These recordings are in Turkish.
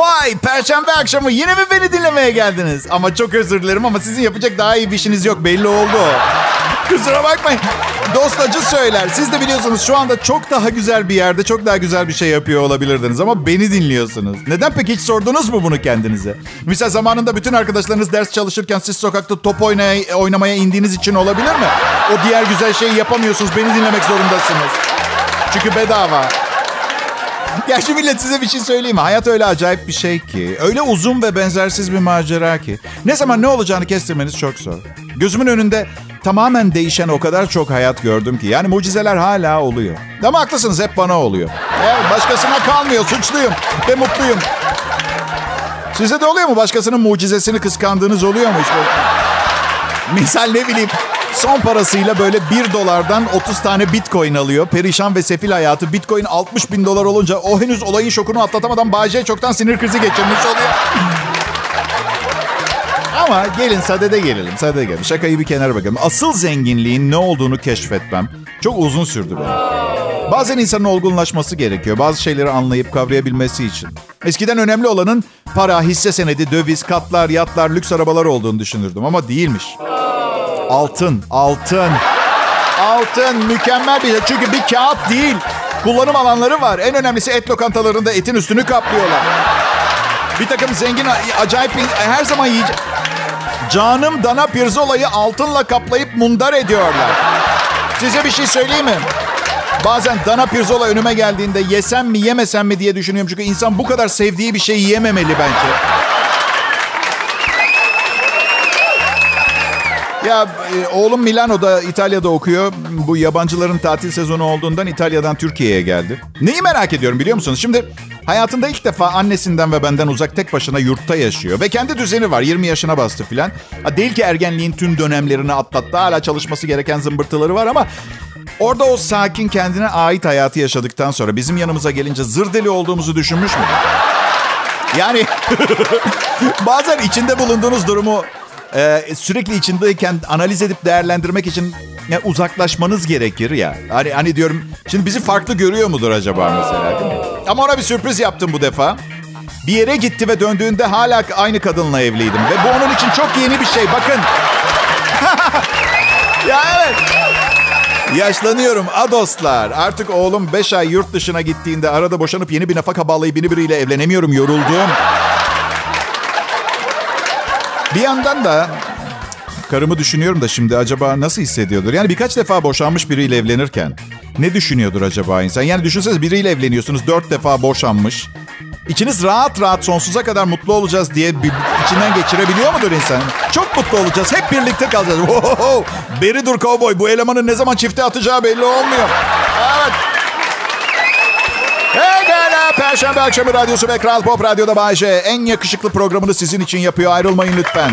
Vay perşembe akşamı yine mi beni dinlemeye geldiniz? Ama çok özür dilerim ama sizin yapacak daha iyi bir işiniz yok belli oldu. Kusura bakmayın. Dost acı söyler. Siz de biliyorsunuz şu anda çok daha güzel bir yerde çok daha güzel bir şey yapıyor olabilirdiniz ama beni dinliyorsunuz. Neden peki hiç sordunuz mu bunu kendinize? Misal zamanında bütün arkadaşlarınız ders çalışırken siz sokakta top oynaya, oynamaya indiğiniz için olabilir mi? O diğer güzel şeyi yapamıyorsunuz. Beni dinlemek zorundasınız. Çünkü bedava. Gerçi millet size bir şey söyleyeyim mi? Hayat öyle acayip bir şey ki. Öyle uzun ve benzersiz bir macera ki. Ne zaman ne olacağını kestirmeniz çok zor. Gözümün önünde tamamen değişen o kadar çok hayat gördüm ki. Yani mucizeler hala oluyor. Ama haklısınız hep bana oluyor. Evet, başkasına kalmıyor. Suçluyum ve mutluyum. Size de oluyor mu? Başkasının mucizesini kıskandığınız oluyor mu? Hiç? Misal ne bileyim son parasıyla böyle 1 dolardan 30 tane bitcoin alıyor. Perişan ve sefil hayatı. Bitcoin 60 bin dolar olunca o henüz olayın şokunu atlatamadan Bayce çoktan sinir krizi geçirmiş oluyor. Ama gelin sadede gelelim, sadede gelelim. Şakayı bir kenara bakalım. Asıl zenginliğin ne olduğunu keşfetmem çok uzun sürdü benim. Bazen insanın olgunlaşması gerekiyor. Bazı şeyleri anlayıp kavrayabilmesi için. Eskiden önemli olanın para, hisse senedi, döviz, katlar, yatlar, lüks arabalar olduğunu düşünürdüm. Ama değilmiş. Altın, altın. Altın mükemmel bir şey. Çünkü bir kağıt değil. Kullanım alanları var. En önemlisi et lokantalarında etin üstünü kaplıyorlar. Bir takım zengin, acayip her zaman yiyecek. Canım dana pirzolayı altınla kaplayıp mundar ediyorlar. Size bir şey söyleyeyim mi? Bazen dana pirzola önüme geldiğinde yesem mi yemesem mi diye düşünüyorum. Çünkü insan bu kadar sevdiği bir şey yememeli bence. Ya e, oğlum Milano'da İtalya'da okuyor. Bu yabancıların tatil sezonu olduğundan İtalya'dan Türkiye'ye geldi. Neyi merak ediyorum biliyor musunuz? Şimdi hayatında ilk defa annesinden ve benden uzak tek başına yurtta yaşıyor. Ve kendi düzeni var. 20 yaşına bastı filan. Değil ki ergenliğin tüm dönemlerini atlattı. Hala çalışması gereken zımbırtıları var ama... Orada o sakin kendine ait hayatı yaşadıktan sonra bizim yanımıza gelince zır deli olduğumuzu düşünmüş mü? Yani bazen içinde bulunduğunuz durumu e, sürekli içindeyken analiz edip değerlendirmek için ya, uzaklaşmanız gerekir ya. Hani hani diyorum şimdi bizi farklı görüyor mudur acaba mesela değil mi? Ama ona bir sürpriz yaptım bu defa. Bir yere gitti ve döndüğünde hala aynı kadınla evliydim. Ve bu onun için çok yeni bir şey. Bakın. ya evet. Yaşlanıyorum adoslar. Artık oğlum 5 ay yurt dışına gittiğinde arada boşanıp yeni bir nafaka bağlayıp yeni biriyle evlenemiyorum. Yoruldum. Bir yandan da karımı düşünüyorum da şimdi acaba nasıl hissediyordur? Yani birkaç defa boşanmış biriyle evlenirken ne düşünüyordur acaba insan? Yani düşünsenize biriyle evleniyorsunuz dört defa boşanmış. İçiniz rahat rahat sonsuza kadar mutlu olacağız diye bir, içinden geçirebiliyor mudur insan? Çok mutlu olacağız. Hep birlikte kalacağız. Beri dur kovboy. Bu elemanın ne zaman çifte atacağı belli olmuyor. Evet. Pekala. Perşembe akşamı radyosu ve Kral Pop Radyo'da Bayce. En yakışıklı programını sizin için yapıyor. Ayrılmayın lütfen.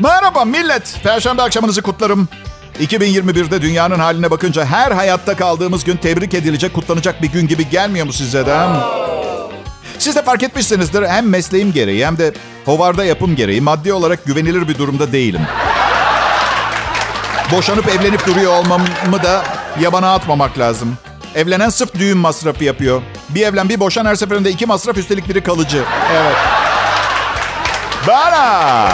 Merhaba millet. Perşembe akşamınızı kutlarım. 2021'de dünyanın haline bakınca her hayatta kaldığımız gün tebrik edilecek, kutlanacak bir gün gibi gelmiyor mu size de? Siz de fark etmişsinizdir hem mesleğim gereği hem de hovarda yapım gereği maddi olarak güvenilir bir durumda değilim. Boşanıp evlenip duruyor olmamı da yabana atmamak lazım. Evlenen sırf düğün masrafı yapıyor. Bir evlen bir boşan her seferinde iki masraf üstelik biri kalıcı. Evet. Bana.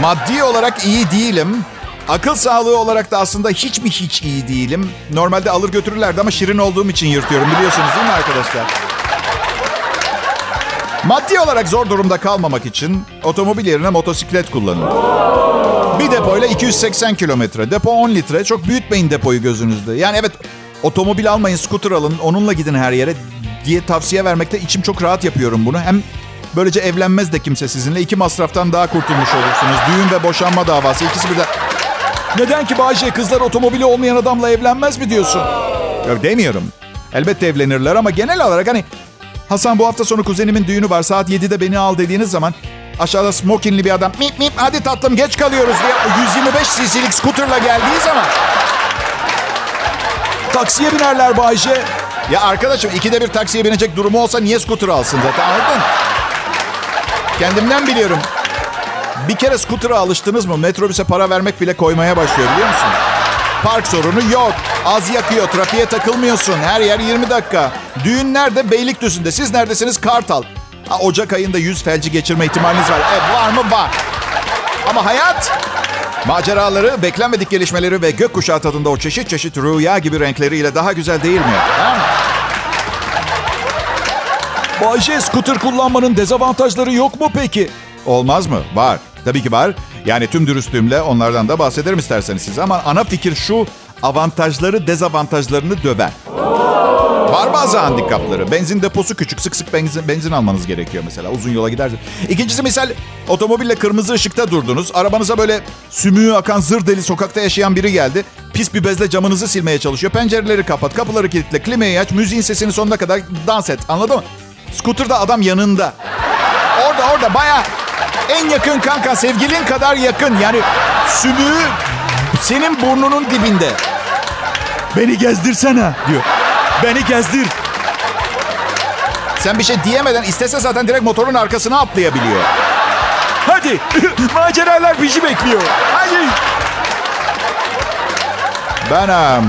Maddi olarak iyi değilim. Akıl sağlığı olarak da aslında hiç mi hiç iyi değilim. Normalde alır götürürlerdi ama şirin olduğum için yırtıyorum biliyorsunuz değil mi arkadaşlar? Maddi olarak zor durumda kalmamak için otomobil yerine motosiklet kullanıyorum. Bir depoyla 280 kilometre. Depo 10 litre. Çok büyütmeyin depoyu gözünüzde. Yani evet otomobil almayın, scooter alın. Onunla gidin her yere diye tavsiye vermekte içim çok rahat yapıyorum bunu. Hem böylece evlenmez de kimse sizinle. iki masraftan daha kurtulmuş olursunuz. Düğün ve boşanma davası. ikisi bir de... Neden ki Bayce kızlar otomobili olmayan adamla evlenmez mi diyorsun? Ya demiyorum. Elbette evlenirler ama genel olarak hani... Hasan bu hafta sonu kuzenimin düğünü var. Saat 7'de beni al dediğiniz zaman aşağıda smokinli bir adam mip mip hadi tatlım geç kalıyoruz diye 125 cc'lik scooterla geldiği zaman taksiye binerler Bayce. Ya arkadaşım ikide bir taksiye binecek durumu olsa niye scooter alsın zaten anladın? Kendimden biliyorum. Bir kere scooter'a alıştınız mı metrobüse para vermek bile koymaya başlıyor biliyor musun? Park sorunu yok. Az yakıyor, trafiğe takılmıyorsun. Her yer 20 dakika. Düğün nerede? Beylikdüzü'nde. Siz neredesiniz? Kartal. Ha, Ocak ayında yüz felci geçirme ihtimaliniz var. Evet, var mı? Var. Ama hayat maceraları, beklenmedik gelişmeleri ve gökkuşağı tadında o çeşit çeşit rüya gibi renkleriyle daha güzel değil mi? Ha? Bayşe, scooter kullanmanın dezavantajları yok mu peki? Olmaz mı? Var. Tabii ki var. Yani tüm dürüstlüğümle onlardan da bahsederim isterseniz size. Ama ana fikir şu, avantajları dezavantajlarını döver. Var bazı handikapları. Benzin deposu küçük. Sık sık benzin, benzin almanız gerekiyor mesela uzun yola gidersin. İkincisi misal otomobille kırmızı ışıkta durdunuz. Arabanıza böyle sümüğü akan zır deli sokakta yaşayan biri geldi. Pis bir bezle camınızı silmeye çalışıyor. Pencereleri kapat, kapıları kilitle, klimayı aç, müziğin sesini sonuna kadar dans et. Anladın mı? Scooter'da adam yanında. Orada orada baya en yakın kanka sevgilin kadar yakın. Yani sümüğü senin burnunun dibinde. Beni gezdirsene diyor. Beni gezdir. Sen bir şey diyemeden istese zaten direkt motorun arkasına atlayabiliyor. Hadi maceralar bizi bekliyor. Hadi. Ben um,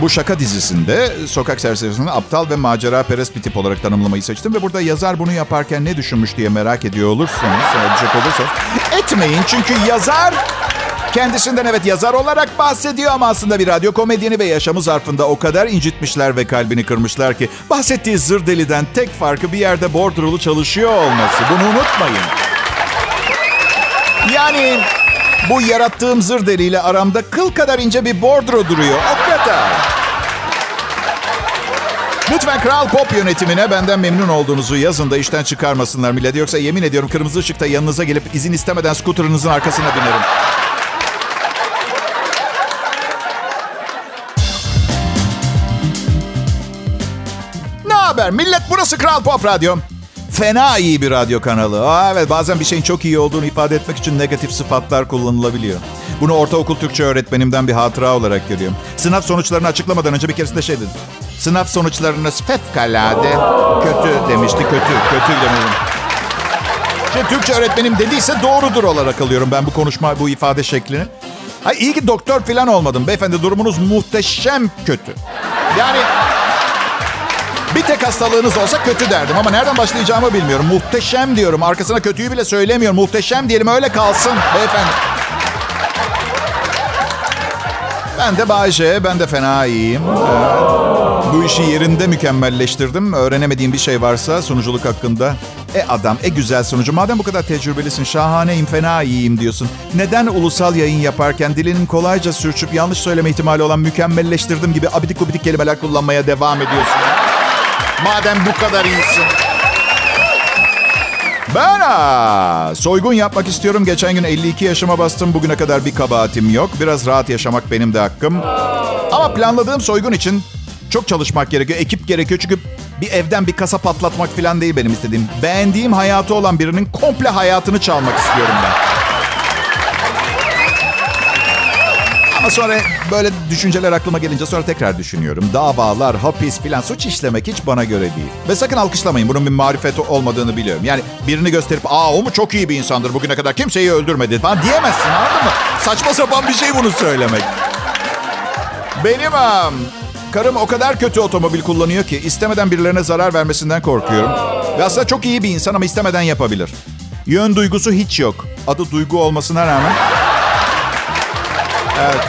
bu şaka dizisinde sokak serserisini aptal ve macera perest bir tip olarak tanımlamayı seçtim. Ve burada yazar bunu yaparken ne düşünmüş diye merak ediyor olursanız, edecek olursanız etmeyin. Çünkü yazar kendisinden evet yazar olarak bahsediyor ama aslında bir radyo komedyeni ve yaşamı zarfında o kadar incitmişler ve kalbini kırmışlar ki bahsettiği zır deliden tek farkı bir yerde bordrolu çalışıyor olması. Bunu unutmayın. Yani bu yarattığım zır deliyle aramda kıl kadar ince bir bordro duruyor. O kadar. Lütfen Kral Pop yönetimine benden memnun olduğunuzu yazın da işten çıkarmasınlar millet. Yoksa yemin ediyorum kırmızı ışıkta yanınıza gelip izin istemeden skuterınızın arkasına binerim. Haber millet? Burası Kral Pop Radyo. Fena iyi bir radyo kanalı. Aa, evet bazen bir şeyin çok iyi olduğunu ifade etmek için negatif sıfatlar kullanılabiliyor. Bunu ortaokul Türkçe öğretmenimden bir hatıra olarak görüyorum. Sınav sonuçlarını açıklamadan önce bir keresinde şey dedi. Sınav sonuçlarınız fevkalade kötü demişti. Kötü, kötü demedim. Şimdi Türkçe öğretmenim dediyse doğrudur olarak alıyorum ben bu konuşma, bu ifade şeklini. Ha, iyi ki doktor falan olmadım. Beyefendi durumunuz muhteşem kötü. Yani bir tek hastalığınız olsa kötü derdim ama nereden başlayacağımı bilmiyorum. Muhteşem diyorum. Arkasına kötüyü bile söylemiyorum. Muhteşem diyelim öyle kalsın beyefendi. Ben de Bayce, ben de fena iyiyim. Evet. Bu işi yerinde mükemmelleştirdim. Öğrenemediğim bir şey varsa sunuculuk hakkında. E adam, e güzel sunucu. Madem bu kadar tecrübelisin, şahaneyim, fena iyiyim diyorsun. Neden ulusal yayın yaparken dilinin kolayca sürçüp yanlış söyleme ihtimali olan mükemmelleştirdim gibi abidik gubidik kelimeler kullanmaya devam ediyorsun? Madem bu kadar iyisin. Ben soygun yapmak istiyorum. Geçen gün 52 yaşıma bastım. Bugüne kadar bir kabahatim yok. Biraz rahat yaşamak benim de hakkım. Ama planladığım soygun için çok çalışmak gerekiyor. Ekip gerekiyor çünkü bir evden bir kasa patlatmak falan değil benim istediğim. Beğendiğim hayatı olan birinin komple hayatını çalmak istiyorum ben. Ama sonra böyle düşünceler aklıma gelince sonra tekrar düşünüyorum. Davalar, hapis filan suç işlemek hiç bana göre değil. Ve sakın alkışlamayın. Bunun bir marifeti olmadığını biliyorum. Yani birini gösterip aa o mu çok iyi bir insandır bugüne kadar kimseyi öldürmedi falan diyemezsin anladın mı? Saçma sapan bir şey bunu söylemek. Benim am, karım o kadar kötü otomobil kullanıyor ki istemeden birilerine zarar vermesinden korkuyorum. Ve aslında çok iyi bir insan ama istemeden yapabilir. Yön duygusu hiç yok. Adı duygu olmasına rağmen Evet.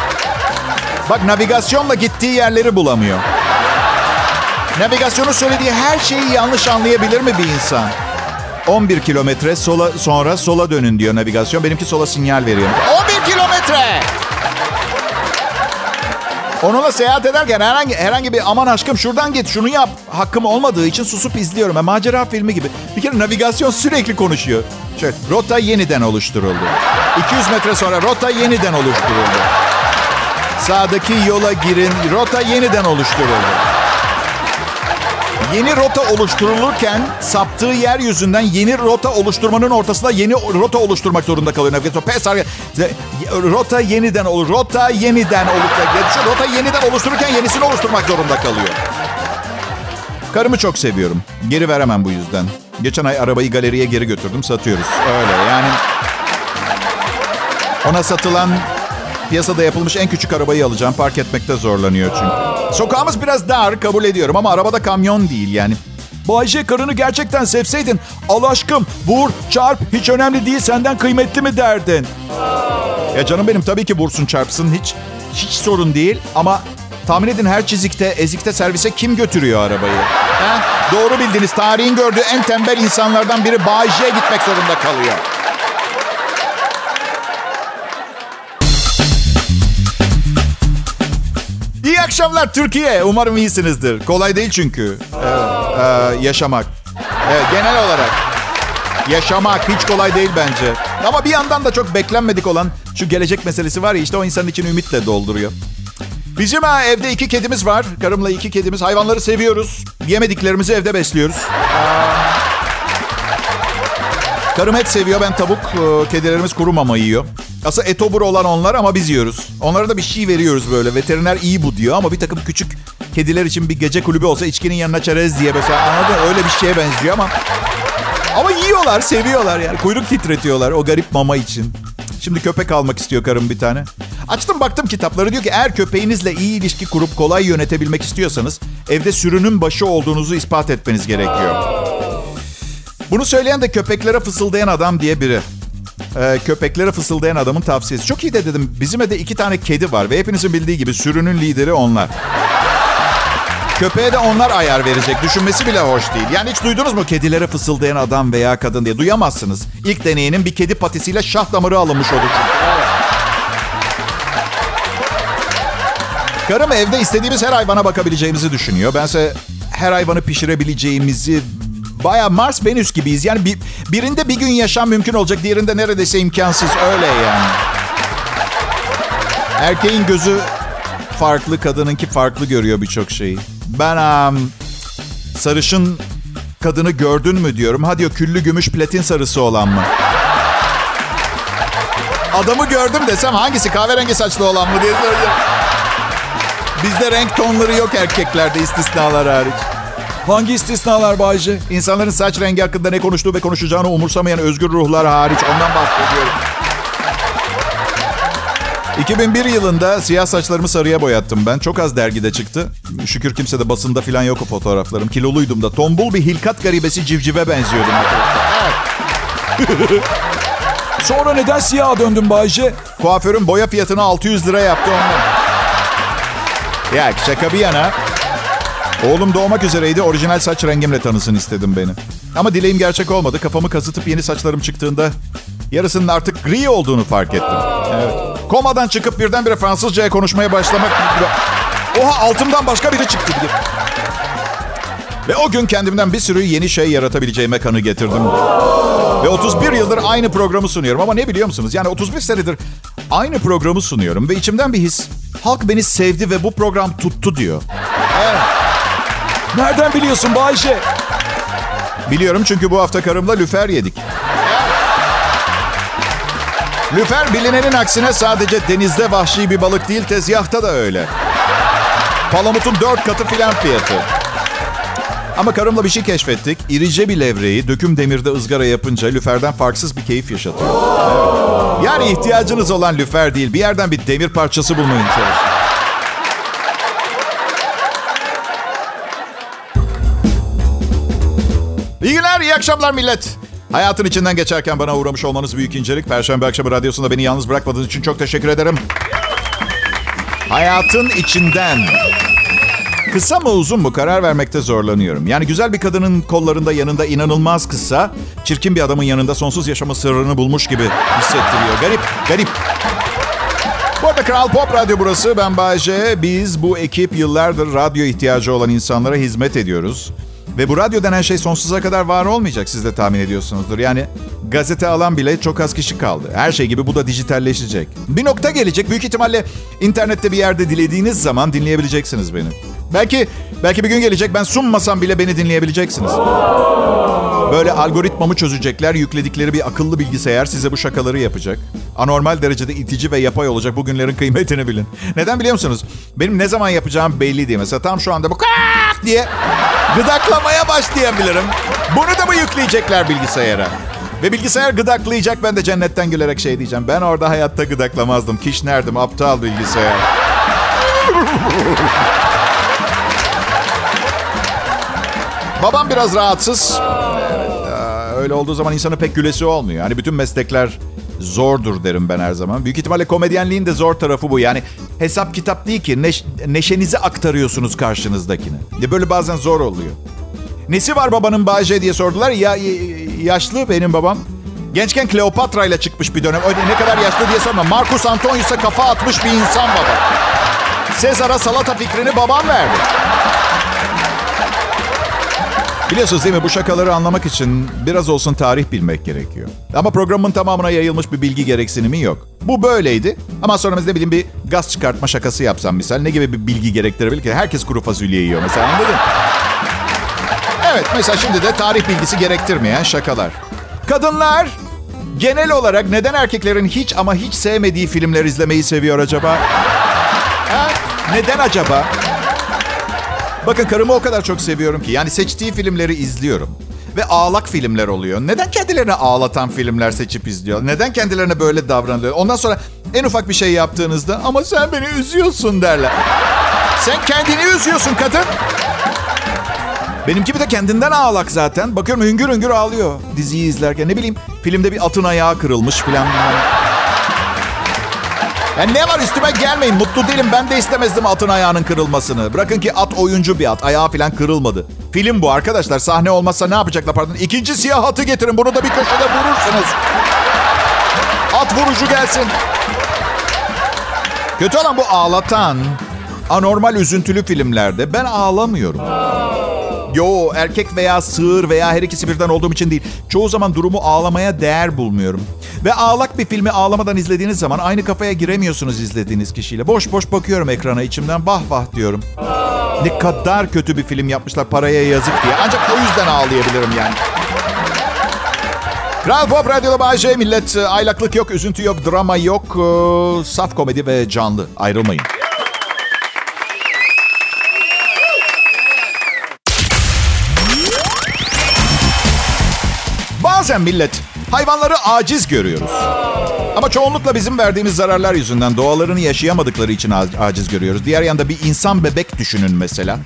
Bak navigasyonla gittiği yerleri bulamıyor. Navigasyonu söylediği her şeyi yanlış anlayabilir mi bir insan? 11 kilometre sola sonra sola dönün diyor navigasyon. Benimki sola sinyal veriyor. 11 kilometre! Onunla seyahat ederken herhangi, herhangi bir aman aşkım şuradan git şunu yap hakkım olmadığı için susup izliyorum. E, macera filmi gibi. Bir kere navigasyon sürekli konuşuyor. Şöyle, rota yeniden oluşturuldu. 200 metre sonra rota yeniden oluşturuldu. Sağdaki yola girin. Rota yeniden oluşturuldu. Yeni rota oluşturulurken saptığı yer yüzünden yeni rota oluşturmanın ortasında yeni rota oluşturmak zorunda kalıyor. Navigasyon pes Rota yeniden olur. Rota yeniden olur. Rota yeniden oluştururken yenisini oluşturmak zorunda kalıyor. Karımı çok seviyorum. Geri veremem bu yüzden. Geçen ay arabayı galeriye geri götürdüm. Satıyoruz. Öyle yani. Ona satılan Piyasada yapılmış en küçük arabayı alacağım. Park etmekte zorlanıyor çünkü. Sokağımız biraz dar kabul ediyorum ama arabada kamyon değil yani. Bayce karını gerçekten sevseydin al aşkım vur çarp hiç önemli değil senden kıymetli mi derdin? Ya canım benim tabii ki vursun çarpsın hiç hiç sorun değil ama tahmin edin her çizikte ezikte servise kim götürüyor arabayı? Ha? Doğru bildiniz tarihin gördüğü en tembel insanlardan biri Bayce'ye gitmek zorunda kalıyor. Akşamlar Türkiye. Umarım iyisinizdir. Kolay değil çünkü evet, e, yaşamak. Evet, genel olarak yaşamak hiç kolay değil bence. Ama bir yandan da çok beklenmedik olan şu gelecek meselesi var ya işte o insanın için ümitle dolduruyor. Bizim ha, evde iki kedimiz var. Karımla iki kedimiz. Hayvanları seviyoruz. Yemediklerimizi evde besliyoruz. Karım et seviyor. Ben tavuk. Kedilerimiz kuru mama yiyor. Aslında etobur olan onlar ama biz yiyoruz. Onlara da bir şey veriyoruz böyle. Veteriner iyi bu diyor ama bir takım küçük kediler için bir gece kulübü olsa içkinin yanına çerez diye mesela anladın Öyle bir şeye benziyor ama. Ama yiyorlar, seviyorlar yani. Kuyruk titretiyorlar o garip mama için. Şimdi köpek almak istiyor karım bir tane. Açtım baktım kitapları diyor ki eğer köpeğinizle iyi ilişki kurup kolay yönetebilmek istiyorsanız evde sürünün başı olduğunuzu ispat etmeniz gerekiyor. Bunu söyleyen de köpeklere fısıldayan adam diye biri. Ee, köpeklere fısıldayan adamın tavsiyesi. Çok iyi de dedim. Bizim evde iki tane kedi var ve hepinizin bildiği gibi sürünün lideri onlar. Köpeğe de onlar ayar verecek. Düşünmesi bile hoş değil. Yani hiç duydunuz mu kedilere fısıldayan adam veya kadın diye? Duyamazsınız. İlk deneyinin bir kedi patisiyle şah damarı alınmış olur. Karım evde istediğimiz her hayvana bakabileceğimizi düşünüyor. Bense her hayvanı pişirebileceğimizi Baya Mars Venüs gibiyiz. Yani bir, birinde bir gün yaşam mümkün olacak. Diğerinde neredeyse imkansız. Öyle yani. Erkeğin gözü farklı, kadınınki farklı görüyor birçok şeyi. Ben um, sarışın kadını gördün mü diyorum. Ha diyor küllü gümüş platin sarısı olan mı? Adamı gördüm desem hangisi kahverengi saçlı olan mı diye soracağım. Bizde renk tonları yok erkeklerde istisnalar hariç. Hangi istisnalar Bayce? İnsanların saç rengi hakkında ne konuştuğu ve konuşacağını umursamayan özgür ruhlar hariç ondan bahsediyorum. 2001 yılında siyah saçlarımı sarıya boyattım ben. Çok az dergide çıktı. Şükür kimse de basında falan yok o fotoğraflarım. Kiloluydum da. Tombul bir hilkat garibesi civcive benziyordum. Evet. Sonra neden siyaha döndün Bayce? Kuaförün boya fiyatını 600 lira yaptı ondan. Ya şaka bir yana. Oğlum doğmak üzereydi. Orijinal saç rengimle tanısın istedim beni. Ama dileğim gerçek olmadı. Kafamı kazıtıp yeni saçlarım çıktığında yarısının artık gri olduğunu fark ettim. Evet. Komadan çıkıp birdenbire Fransızcaya konuşmaya başlamak... Oha altımdan başka biri çıktı gibi. Ve o gün kendimden bir sürü yeni şey yaratabileceğime kanı getirdim. Ve 31 yıldır aynı programı sunuyorum. Ama ne biliyor musunuz? Yani 31 senedir aynı programı sunuyorum. Ve içimden bir his. Halk beni sevdi ve bu program tuttu diyor. Nereden biliyorsun Bayşe? Biliyorum çünkü bu hafta karımla lüfer yedik. Lüfer bilinenin aksine sadece denizde vahşi bir balık değil, tezgahta da öyle. Palamutun dört katı filan fiyatı. Ama karımla bir şey keşfettik. İrice bir levreyi döküm demirde ızgara yapınca lüferden farksız bir keyif yaşatıyor. Evet. Yani ihtiyacınız olan lüfer değil, bir yerden bir demir parçası bulmayın çalışın. İyi günler, iyi akşamlar millet. Hayatın içinden geçerken bana uğramış olmanız büyük incelik. Perşembe akşamı radyosunda beni yalnız bırakmadığınız için çok teşekkür ederim. Hayatın içinden. Kısa mı uzun mu karar vermekte zorlanıyorum. Yani güzel bir kadının kollarında yanında inanılmaz kısa, çirkin bir adamın yanında sonsuz yaşama sırrını bulmuş gibi hissettiriyor. Garip, garip. Bu arada Kral Pop Radyo burası. Ben Bayece. Biz bu ekip yıllardır radyo ihtiyacı olan insanlara hizmet ediyoruz. Ve bu radyo denen şey sonsuza kadar var olmayacak siz de tahmin ediyorsunuzdur. Yani gazete alan bile çok az kişi kaldı. Her şey gibi bu da dijitalleşecek. Bir nokta gelecek. Büyük ihtimalle internette bir yerde dilediğiniz zaman dinleyebileceksiniz beni. Belki belki bir gün gelecek ben sunmasam bile beni dinleyebileceksiniz. Böyle algoritmamı çözecekler. Yükledikleri bir akıllı bilgisayar size bu şakaları yapacak. Anormal derecede itici ve yapay olacak. Bugünlerin kıymetini bilin. Neden biliyor musunuz? Benim ne zaman yapacağım belli değil. Mesela tam şu anda bu diye gıdaklamaya başlayabilirim. Bunu da mı yükleyecekler bilgisayara? Ve bilgisayar gıdaklayacak. Ben de cennetten gülerek şey diyeceğim. Ben orada hayatta gıdaklamazdım. Kişnerdim. Aptal bilgisayar. Babam biraz rahatsız. Evet, öyle olduğu zaman insanın pek gülesi olmuyor. Hani bütün meslekler zordur derim ben her zaman. Büyük ihtimalle komedyenliğin de zor tarafı bu. Yani hesap kitap değil ki neş- neşenizi aktarıyorsunuz karşınızdakine. Ya böyle bazen zor oluyor. Nesi var babanın Bayce diye sordular. Ya yaşlı benim babam. Gençken Kleopatra ile çıkmış bir dönem. Öyle ne kadar yaşlı diye sorma. Marcus Antonius'a kafa atmış bir insan baba. Sezar'a salata fikrini babam verdi. Biliyorsunuz değil mi bu şakaları anlamak için biraz olsun tarih bilmek gerekiyor. Ama programın tamamına yayılmış bir bilgi gereksinimi yok. Bu böyleydi ama sonra ne bileyim bir gaz çıkartma şakası yapsam misal ne gibi bir bilgi gerektirebilir ki? Herkes kuru fasulye yiyor mesela anladın? Evet mesela şimdi de tarih bilgisi gerektirmeyen şakalar. Kadınlar genel olarak neden erkeklerin hiç ama hiç sevmediği filmler izlemeyi seviyor acaba? Ha? Neden acaba? Bakın karımı o kadar çok seviyorum ki. Yani seçtiği filmleri izliyorum. Ve ağlak filmler oluyor. Neden kendilerini ağlatan filmler seçip izliyor? Neden kendilerine böyle davranıyor? Ondan sonra en ufak bir şey yaptığınızda ama sen beni üzüyorsun derler. Sen kendini üzüyorsun kadın. Benimki bir de kendinden ağlak zaten. Bakıyorum hüngür hüngür ağlıyor diziyi izlerken. Ne bileyim filmde bir atın ayağı kırılmış falan. Yani ne var üstüme gelmeyin. Mutlu değilim. Ben de istemezdim atın ayağının kırılmasını. Bırakın ki at oyuncu bir at. Ayağı falan kırılmadı. Film bu arkadaşlar. Sahne olmazsa ne yapacaklar pardon. İkinci siyah atı getirin. Bunu da bir köşede vurursunuz. At vurucu gelsin. Kötü olan bu ağlatan, anormal üzüntülü filmlerde ben ağlamıyorum. Yo erkek veya sığır veya her ikisi birden olduğum için değil. Çoğu zaman durumu ağlamaya değer bulmuyorum. Ve ağlak bir filmi ağlamadan izlediğiniz zaman aynı kafaya giremiyorsunuz izlediğiniz kişiyle. Boş boş bakıyorum ekrana içimden vah vah diyorum. Ne kadar kötü bir film yapmışlar paraya yazık diye. Ancak o yüzden ağlayabilirim yani. Kral Pop Radyo'da Bay Millet aylaklık yok, üzüntü yok, drama yok. Ee, saf komedi ve canlı. Ayrılmayın. Bazen millet hayvanları aciz görüyoruz. Ama çoğunlukla bizim verdiğimiz zararlar yüzünden doğalarını yaşayamadıkları için aciz görüyoruz. Diğer yanda bir insan bebek düşünün mesela.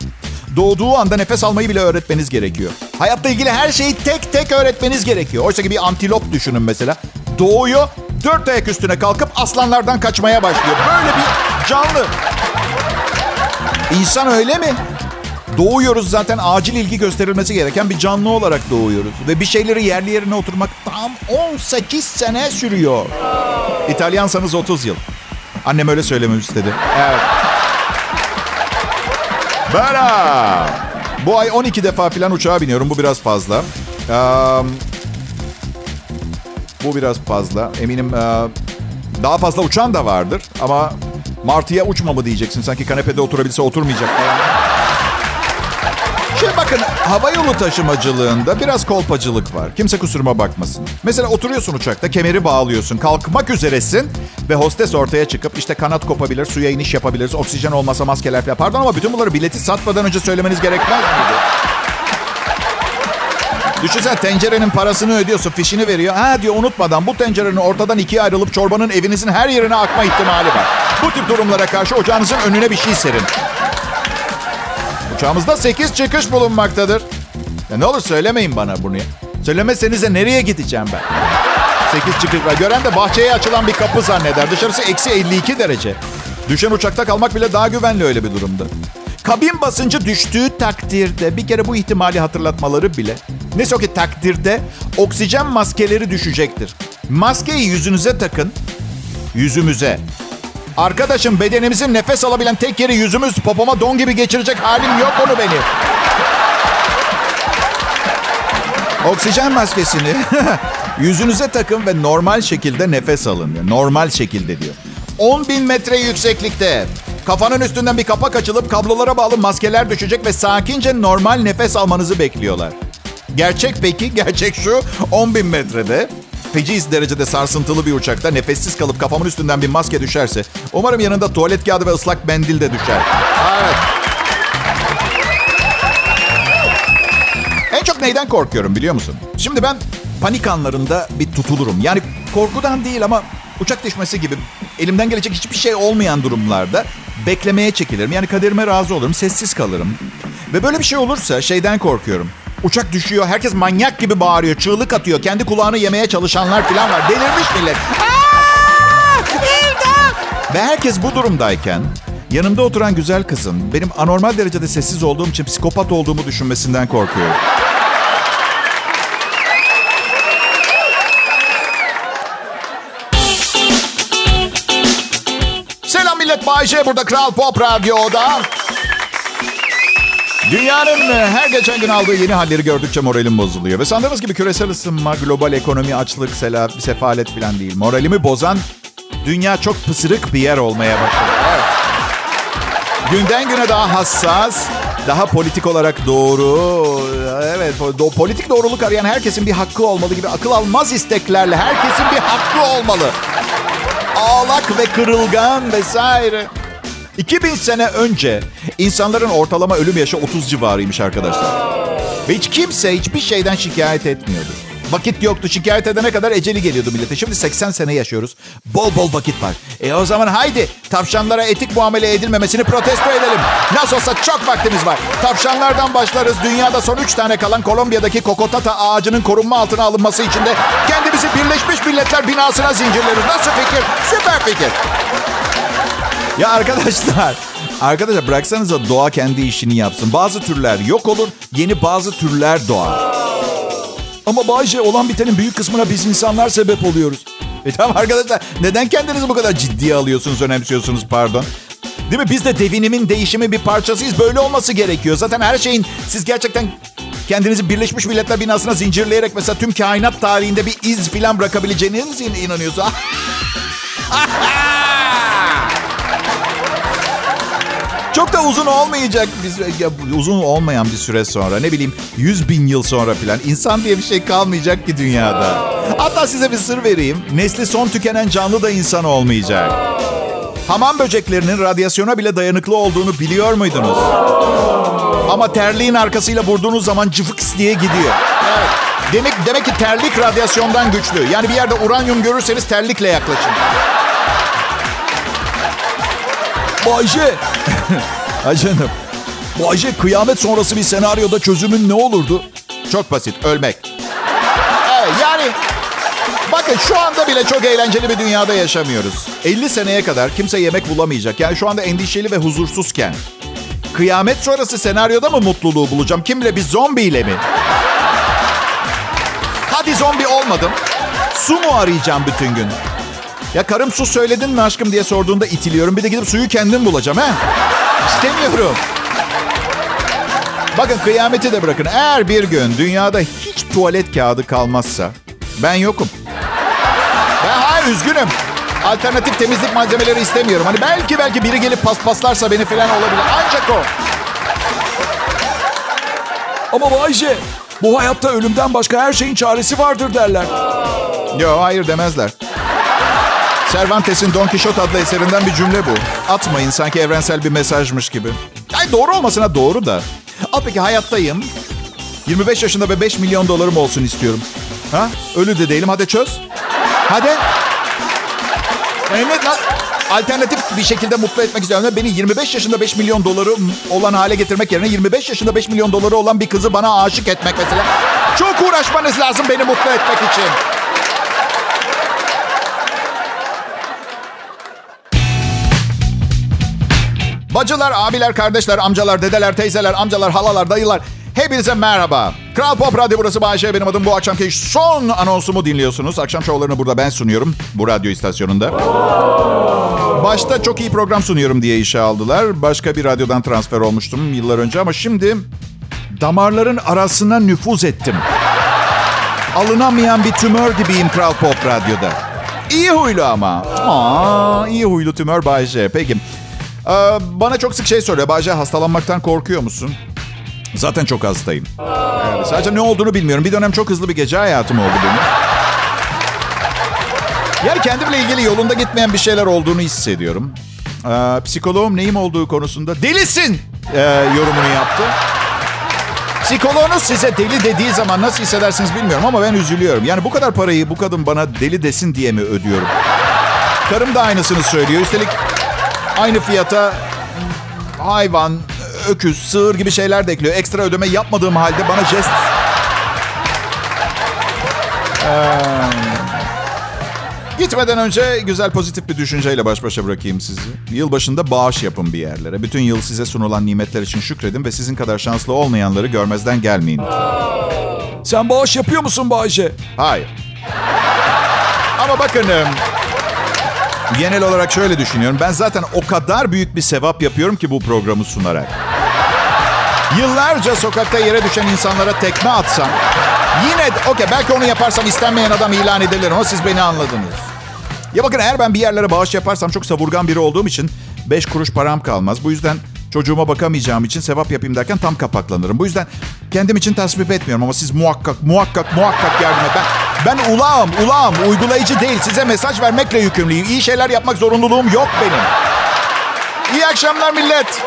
Doğduğu anda nefes almayı bile öğretmeniz gerekiyor. Hayatla ilgili her şeyi tek tek öğretmeniz gerekiyor. Oysa ki bir antilop düşünün mesela. Doğuyor, dört ayak üstüne kalkıp aslanlardan kaçmaya başlıyor. Böyle bir canlı. İnsan öyle mi? Doğuyoruz zaten acil ilgi gösterilmesi gereken bir canlı olarak doğuyoruz. Ve bir şeyleri yerli yerine oturmak tam 18 sene sürüyor. İtalyansanız 30 yıl. Annem öyle söylememi istedi. Evet. Bana. Bu ay 12 defa falan uçağa biniyorum. Bu biraz fazla. Um, bu biraz fazla. Eminim uh, daha fazla uçan da vardır. Ama Martı'ya uçma mı diyeceksin. Sanki kanepede oturabilse oturmayacak. Şimdi bakın hava yolu taşımacılığında biraz kolpacılık var. Kimse kusuruma bakmasın. Mesela oturuyorsun uçakta, kemeri bağlıyorsun, kalkmak üzeresin ve hostes ortaya çıkıp işte kanat kopabilir, suya iniş yapabiliriz, oksijen olmasa maskeler falan. Pardon ama bütün bunları bileti satmadan önce söylemeniz gerekmez miydi? Düşünsen tencerenin parasını ödüyorsun, fişini veriyor. Ha diyor unutmadan bu tencerenin ortadan ikiye ayrılıp çorbanın evinizin her yerine akma ihtimali var. Bu tip durumlara karşı ocağınızın önüne bir şey serin. Uçağımızda 8 çıkış bulunmaktadır. Ya ne olur söylemeyin bana bunu ya. Söylemezsenize nereye gideceğim ben? 8 çıkış var. Gören de bahçeye açılan bir kapı zanneder. Dışarısı eksi 52 derece. Düşen uçakta kalmak bile daha güvenli öyle bir durumda. Kabin basıncı düştüğü takdirde bir kere bu ihtimali hatırlatmaları bile. Neyse ki takdirde oksijen maskeleri düşecektir. Maskeyi yüzünüze takın. Yüzümüze. Arkadaşım bedenimizin nefes alabilen tek yeri yüzümüz. Popoma don gibi geçirecek halim yok onu beni. Oksijen maskesini yüzünüze takın ve normal şekilde nefes alın. Diyor. Normal şekilde diyor. 10 bin metre yükseklikte. Kafanın üstünden bir kapak açılıp kablolara bağlı maskeler düşecek ve sakince normal nefes almanızı bekliyorlar. Gerçek peki? Gerçek şu 10 bin metrede feci derecede sarsıntılı bir uçakta nefessiz kalıp kafamın üstünden bir maske düşerse umarım yanında tuvalet kağıdı ve ıslak mendil de düşer. Evet. En çok neyden korkuyorum biliyor musun? Şimdi ben panik anlarında bir tutulurum. Yani korkudan değil ama uçak düşmesi gibi elimden gelecek hiçbir şey olmayan durumlarda beklemeye çekilirim. Yani kaderime razı olurum, sessiz kalırım. Ve böyle bir şey olursa şeyden korkuyorum. Uçak düşüyor, herkes manyak gibi bağırıyor, çığlık atıyor. Kendi kulağını yemeye çalışanlar falan var. Delirmiş millet. Ve herkes bu durumdayken yanımda oturan güzel kızın benim anormal derecede sessiz olduğum için psikopat olduğumu düşünmesinden korkuyorum. Selam millet, Bayşe burada Kral Pop Radyo'da. Dünyanın her geçen gün aldığı yeni halleri gördükçe moralim bozuluyor. Ve sandığınız gibi küresel ısınma, global ekonomi, açlık, sela, sefalet falan değil. Moralimi bozan dünya çok pısırık bir yer olmaya başladı. Evet. Günden güne daha hassas, daha politik olarak doğru. Evet, do, politik doğruluk arayan herkesin bir hakkı olmalı gibi akıl almaz isteklerle herkesin bir hakkı olmalı. Ağlak ve kırılgan vesaire. 2000 sene önce insanların ortalama ölüm yaşı 30 civarıymış arkadaşlar. Ve hiç kimse hiçbir şeyden şikayet etmiyordu. Vakit yoktu. Şikayet edene kadar eceli geliyordu millete. Şimdi 80 sene yaşıyoruz. Bol bol vakit var. E o zaman haydi tavşanlara etik muamele edilmemesini protesto edelim. Nasıl olsa çok vaktimiz var. Tavşanlardan başlarız. Dünyada son 3 tane kalan Kolombiya'daki kokotata ağacının korunma altına alınması için de kendimizi Birleşmiş Milletler binasına zincirleriz. Nasıl fikir? Süper fikir. Ya arkadaşlar, arkadaşlar bıraksanıza doğa kendi işini yapsın. Bazı türler yok olur, yeni bazı türler doğar. Ama Bayce olan bitenin büyük kısmına biz insanlar sebep oluyoruz. E tamam arkadaşlar neden kendinizi bu kadar ciddiye alıyorsunuz, önemsiyorsunuz pardon? Değil mi? Biz de devinimin, değişimin bir parçasıyız. Böyle olması gerekiyor. Zaten her şeyin siz gerçekten kendinizi Birleşmiş Milletler binasına zincirleyerek mesela tüm kainat tarihinde bir iz falan bırakabileceğiniz inanıyorsunuz. Çok da uzun olmayacak. Biz, ya, uzun olmayan bir süre sonra ne bileyim 100 bin yıl sonra falan insan diye bir şey kalmayacak ki dünyada. Hatta size bir sır vereyim. Nesli son tükenen canlı da insan olmayacak. Hamam böceklerinin radyasyona bile dayanıklı olduğunu biliyor muydunuz? Ama terliğin arkasıyla vurduğunuz zaman cıfıks diye gidiyor. Demek, demek ki terlik radyasyondan güçlü. Yani bir yerde uranyum görürseniz terlikle yaklaşın. Bayce. Ha canım. Bayce kıyamet sonrası bir senaryoda çözümün ne olurdu? Çok basit. Ölmek. Evet yani bakın şu anda bile çok eğlenceli bir dünyada yaşamıyoruz. 50 seneye kadar kimse yemek bulamayacak. Yani şu anda endişeli ve huzursuzken. Kıyamet sonrası senaryoda mı mutluluğu bulacağım? Kim bilir bir zombiyle mi? Hadi zombi olmadım. Su mu arayacağım bütün gün? Ya karım su söyledin mi aşkım diye sorduğunda itiliyorum. Bir de gidip suyu kendim bulacağım he. İstemiyorum. Bakın kıyameti de bırakın. Eğer bir gün dünyada hiç tuvalet kağıdı kalmazsa ben yokum. Ben hayır üzgünüm. Alternatif temizlik malzemeleri istemiyorum. Hani belki belki biri gelip paspaslarsa beni falan olabilir. Ancak o. Ama Bayce, bu hayatta ölümden başka her şeyin çaresi vardır derler. Yok hayır demezler. Cervantes'in Don Quixote adlı eserinden bir cümle bu. Atmayın sanki evrensel bir mesajmış gibi. Ay doğru olmasına doğru da. Al peki hayattayım. 25 yaşında ve 5 milyon dolarım olsun istiyorum. Ha? Ölü de değilim hadi çöz. Hadi. Yani ne, alternatif bir şekilde mutlu etmek istiyorum. Beni 25 yaşında 5 milyon doları olan hale getirmek yerine 25 yaşında 5 milyon doları olan bir kızı bana aşık etmek mesela. Çok uğraşmanız lazım beni mutlu etmek için. Bacılar, abiler, kardeşler, amcalar, dedeler, teyzeler, amcalar, halalar, dayılar. Hepinize merhaba. Kral Pop Radyo burası Bayşe. Benim adım bu akşamki son anonsumu dinliyorsunuz. Akşam şovlarını burada ben sunuyorum. Bu radyo istasyonunda. Başta çok iyi program sunuyorum diye işe aldılar. Başka bir radyodan transfer olmuştum yıllar önce ama şimdi damarların arasına nüfuz ettim. Alınamayan bir tümör gibiyim Kral Pop Radyo'da. İyi huylu ama. Aa, iyi huylu tümör Bayşe. Peki. Ee, bana çok sık şey soruyor. Bayce hastalanmaktan korkuyor musun? Zaten çok hastayım. Yani sadece ne olduğunu bilmiyorum. Bir dönem çok hızlı bir gece hayatım oldu benim. Yani kendimle ilgili yolunda gitmeyen bir şeyler olduğunu hissediyorum. Ee, psikoloğum neyim olduğu konusunda delisin ee, yorumunu yaptı. Psikoloğunuz size deli dediği zaman nasıl hissedersiniz bilmiyorum ama ben üzülüyorum. Yani bu kadar parayı bu kadın bana deli desin diye mi ödüyorum? Karım da aynısını söylüyor. Üstelik aynı fiyata hayvan, öküz, sığır gibi şeyler de ekliyor. Ekstra ödeme yapmadığım halde bana jest... Ee, Gitmeden önce güzel pozitif bir düşünceyle baş başa bırakayım sizi. Yılbaşında bağış yapın bir yerlere. Bütün yıl size sunulan nimetler için şükredin ve sizin kadar şanslı olmayanları görmezden gelmeyin. Sen bağış yapıyor musun Bayce? Hayır. Ama bakın genel olarak şöyle düşünüyorum. Ben zaten o kadar büyük bir sevap yapıyorum ki bu programı sunarak. Yıllarca sokakta yere düşen insanlara tekme atsam yine okey belki onu yaparsam istenmeyen adam ilan edilirim ama siz beni anladınız. Ya bakın eğer ben bir yerlere bağış yaparsam çok savurgan biri olduğum için 5 kuruş param kalmaz. Bu yüzden çocuğuma bakamayacağım için sevap yapayım derken tam kapaklanırım. Bu yüzden kendim için tasvip etmiyorum ama siz muhakkak muhakkak muhakkak yardım. Ben, ben ulağım ulağım uygulayıcı değil size mesaj vermekle yükümlüyüm. İyi şeyler yapmak zorunluluğum yok benim. İyi akşamlar millet.